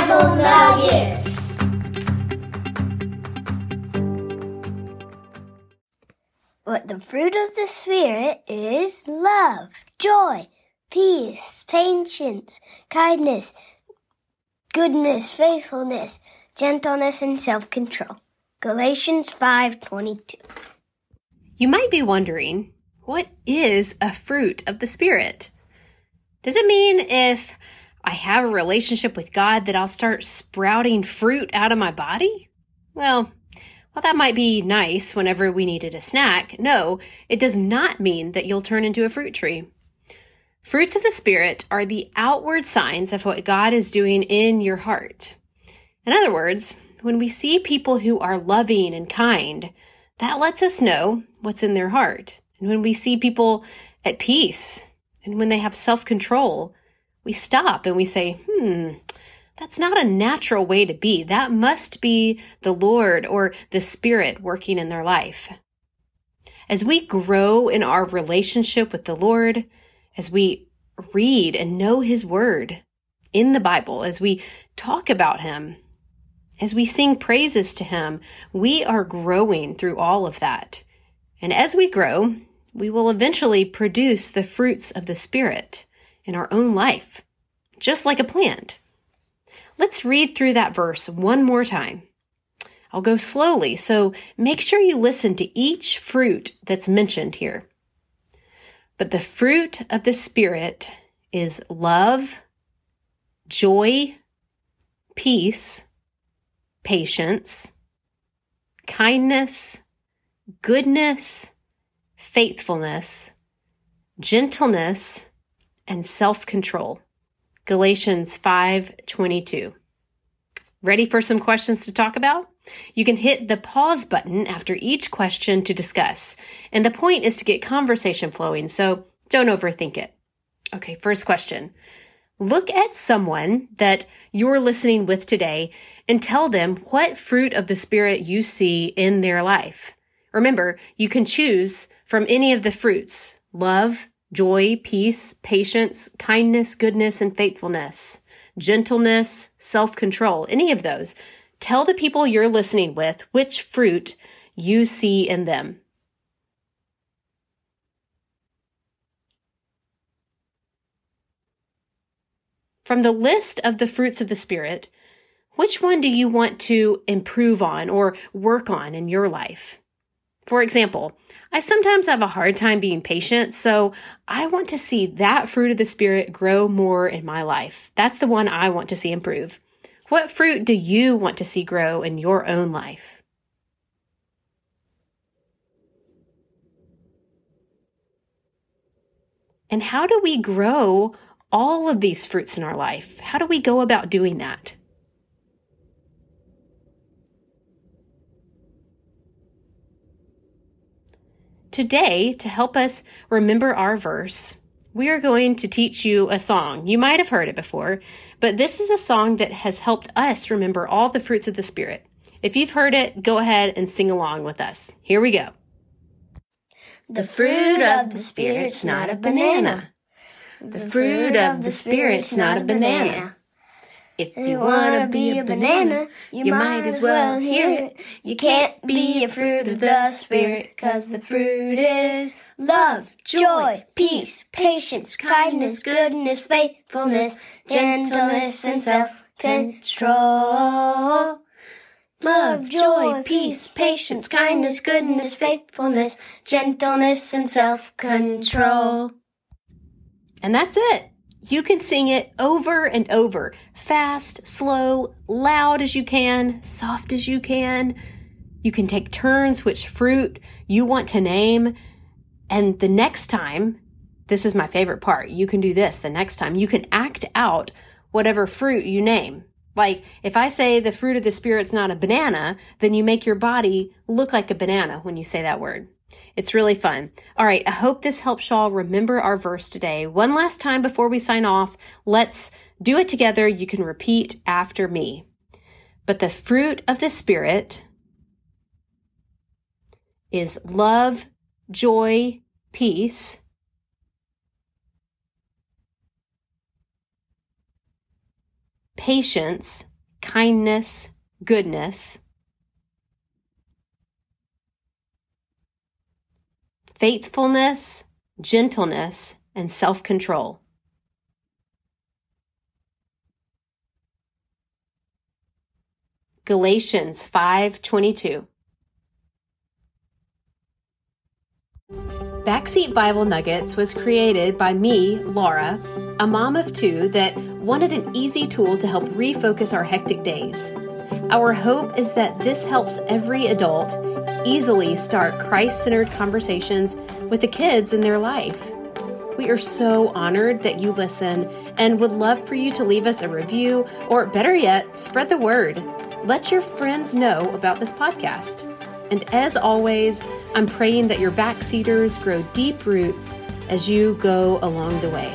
Bible Nuggets. But the fruit of the Spirit is love, joy, peace, patience, kindness, goodness, faithfulness, gentleness, and self-control. Galatians 5:22. You might be wondering, what is a fruit of the Spirit? Does it mean if I have a relationship with God that I'll start sprouting fruit out of my body? Well, while that might be nice whenever we needed a snack, no, it does not mean that you'll turn into a fruit tree. Fruits of the Spirit are the outward signs of what God is doing in your heart. In other words, when we see people who are loving and kind, that lets us know what's in their heart. And when we see people at peace and when they have self control, we stop and we say, hmm, that's not a natural way to be. That must be the Lord or the Spirit working in their life. As we grow in our relationship with the Lord, as we read and know His Word in the Bible, as we talk about Him, as we sing praises to Him, we are growing through all of that. And as we grow, we will eventually produce the fruits of the Spirit in our own life, just like a plant. Let's read through that verse one more time. I'll go slowly, so make sure you listen to each fruit that's mentioned here. But the fruit of the Spirit is love, joy, peace, patience, kindness, goodness, faithfulness, gentleness, and self-control. Galatians 5:22. Ready for some questions to talk about? You can hit the pause button after each question to discuss. And the point is to get conversation flowing, so don't overthink it. Okay, first question. Look at someone that you're listening with today and tell them what fruit of the Spirit you see in their life. Remember, you can choose from any of the fruits love, joy, peace, patience, kindness, goodness, and faithfulness, gentleness, self control, any of those. Tell the people you're listening with which fruit you see in them. From the list of the fruits of the Spirit, which one do you want to improve on or work on in your life? For example, I sometimes have a hard time being patient, so I want to see that fruit of the Spirit grow more in my life. That's the one I want to see improve. What fruit do you want to see grow in your own life? And how do we grow all of these fruits in our life? How do we go about doing that? Today, to help us remember our verse, we are going to teach you a song. You might have heard it before, but this is a song that has helped us remember all the fruits of the Spirit. If you've heard it, go ahead and sing along with us. Here we go. The fruit of the Spirit's not a banana. The fruit of the Spirit's not a banana. If you wanna be a banana, you might as well hear it. You can't be a fruit of the Spirit, cause the fruit is love, joy, peace, patience, kindness, goodness, faithfulness, gentleness, and self-control. Love, joy, peace, patience, kindness, goodness, faithfulness, gentleness, and self-control. And that's it. You can sing it over and over, fast, slow, loud as you can, soft as you can. You can take turns which fruit you want to name. And the next time, this is my favorite part. You can do this the next time. You can act out whatever fruit you name. Like if I say the fruit of the spirit's not a banana, then you make your body look like a banana when you say that word. It's really fun. All right, I hope this helps y'all remember our verse today. One last time before we sign off, let's do it together. You can repeat after me. But the fruit of the Spirit is love, joy, peace, patience, kindness, goodness, faithfulness, gentleness, and self control. Galatians 5:22 Backseat Bible Nuggets was created by me, Laura, a mom of two that wanted an easy tool to help refocus our hectic days. Our hope is that this helps every adult easily start Christ centered conversations with the kids in their life. We are so honored that you listen and would love for you to leave us a review or, better yet, spread the word. Let your friends know about this podcast. And as always, I'm praying that your backseaters grow deep roots as you go along the way.